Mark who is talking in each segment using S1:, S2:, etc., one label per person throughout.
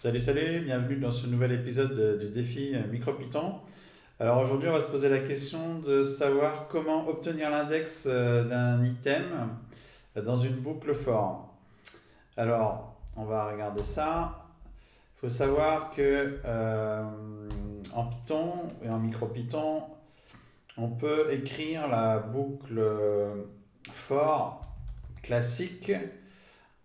S1: Salut, salut, bienvenue dans ce nouvel épisode du défi MicroPython. Alors aujourd'hui, on va se poser la question de savoir comment obtenir l'index euh, d'un item dans une boucle for. Alors, on va regarder ça. Il faut savoir que euh, en Python et en MicroPython, on peut écrire la boucle for classique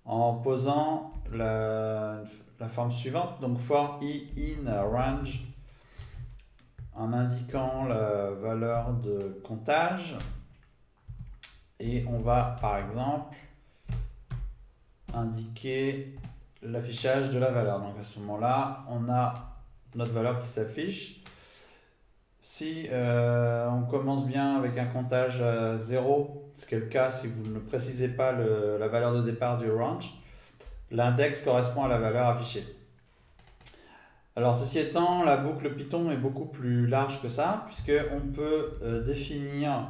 S1: en posant la, la forme suivante, donc for i in range, en indiquant la valeur de comptage. Et on va par exemple indiquer l'affichage de la valeur. Donc à ce moment-là, on a notre valeur qui s'affiche. Si euh, on commence bien avec un comptage à 0, ce qui est le cas si vous ne précisez pas la valeur de départ du range, L'index correspond à la valeur affichée. Alors ceci étant, la boucle Python est beaucoup plus large que ça, puisqu'on peut euh, définir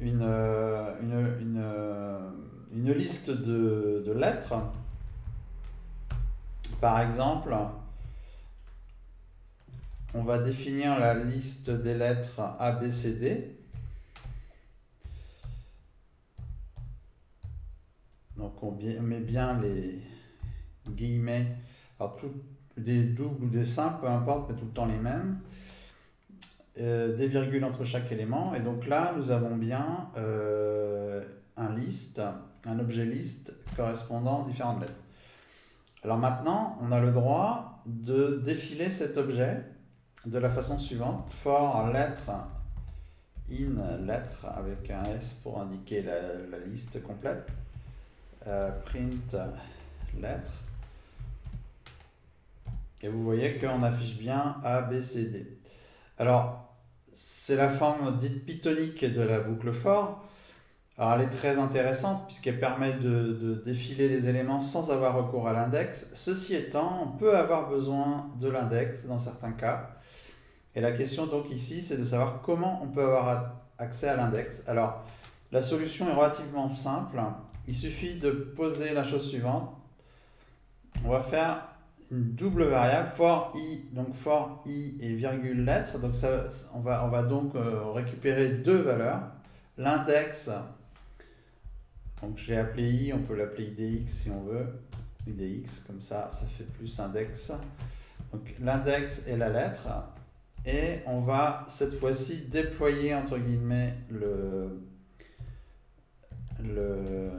S1: une, euh, euh, une, liste de, de, lettres. Par exemple, on va définir la liste des lettres A, B, C, D. Donc on met bien les guillemets, alors tout, des doubles ou des simples, peu importe, mais tout le temps les mêmes. Euh, des virgules entre chaque élément. Et donc là, nous avons bien euh, un liste, un objet liste correspondant à différentes lettres. Alors maintenant, on a le droit de défiler cet objet de la façon suivante. For lettre in lettre avec un S pour indiquer la liste complète. Euh, print lettre. Et vous voyez qu'on affiche bien A, B, C, D. Alors, c'est la forme dite pythonique de la boucle for. Alors, elle est très intéressante puisqu'elle permet de, de, défiler les éléments sans avoir recours à l'index. Ceci étant, on peut avoir besoin de l'index dans certains cas. Et la question donc ici, c'est de savoir comment on peut avoir accès à l'index. Alors, la solution est relativement simple. Il suffit de poser la chose suivante. On va faire double variable for i, donc for i et virgule lettre. Donc ça, on, va, on va donc euh, récupérer deux valeurs. L'index, donc je l'ai appelé i, on peut l'appeler idx si on veut. idx, comme ça, ça fait plus index. Donc l'index et la lettre. Et on va cette fois-ci déployer entre guillemets le, le,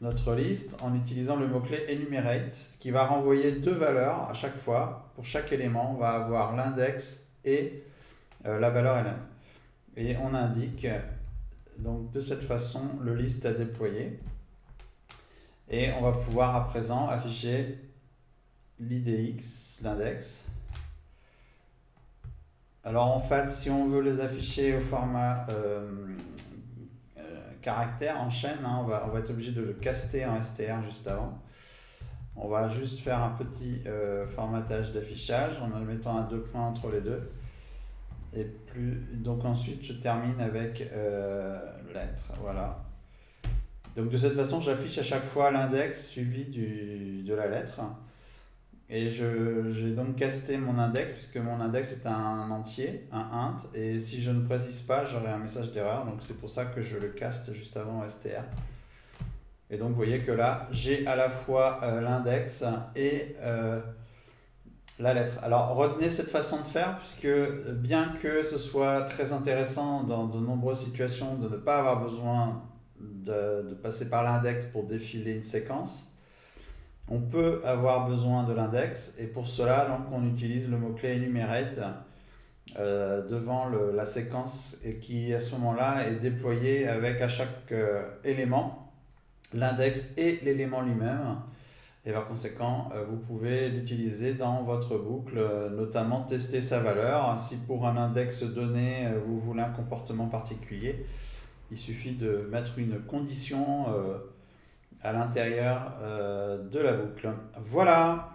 S1: notre liste en utilisant le mot-clé enumerate qui va renvoyer deux valeurs à chaque fois. Pour chaque élément, on va avoir l'index et euh, la valeur elle-même. Et on indique donc de cette façon le liste à déployer. Et on va pouvoir à présent afficher l'idx, l'index. Alors en fait, si on veut les afficher au format euh, caractère en chaîne, hein, on, va, être obligé de le caster en str juste avant. On va juste faire un petit euh, formatage d'affichage en mettant un deux points entre les deux. Et plus, donc ensuite, je termine avec euh, lettre. Voilà. Donc de cette façon, j'affiche à chaque fois l'index suivi de la lettre. Et j'ai donc casté mon index, puisque mon index est un entier, un int, et si je ne précise pas, j'aurai un message d'erreur, donc c'est pour ça que je le caste juste avant str. Et donc vous voyez que là, j'ai à la fois euh, l'index et euh, la lettre. Alors retenez cette façon de faire, puisque bien que ce soit très intéressant dans de nombreuses situations de ne pas avoir besoin de, de passer par l'index pour défiler une séquence, on peut avoir besoin de l'index et pour cela donc, on utilise le mot-clé enumerate euh, devant la séquence et qui à ce moment-là est déployé avec à chaque euh, élément l'index et l'élément lui-même. Et par conséquent, euh, vous pouvez l'utiliser dans votre boucle, notamment tester sa valeur. Si pour un index donné, vous voulez un comportement particulier, il suffit de mettre une condition à l'intérieur euh, de la boucle. Voilà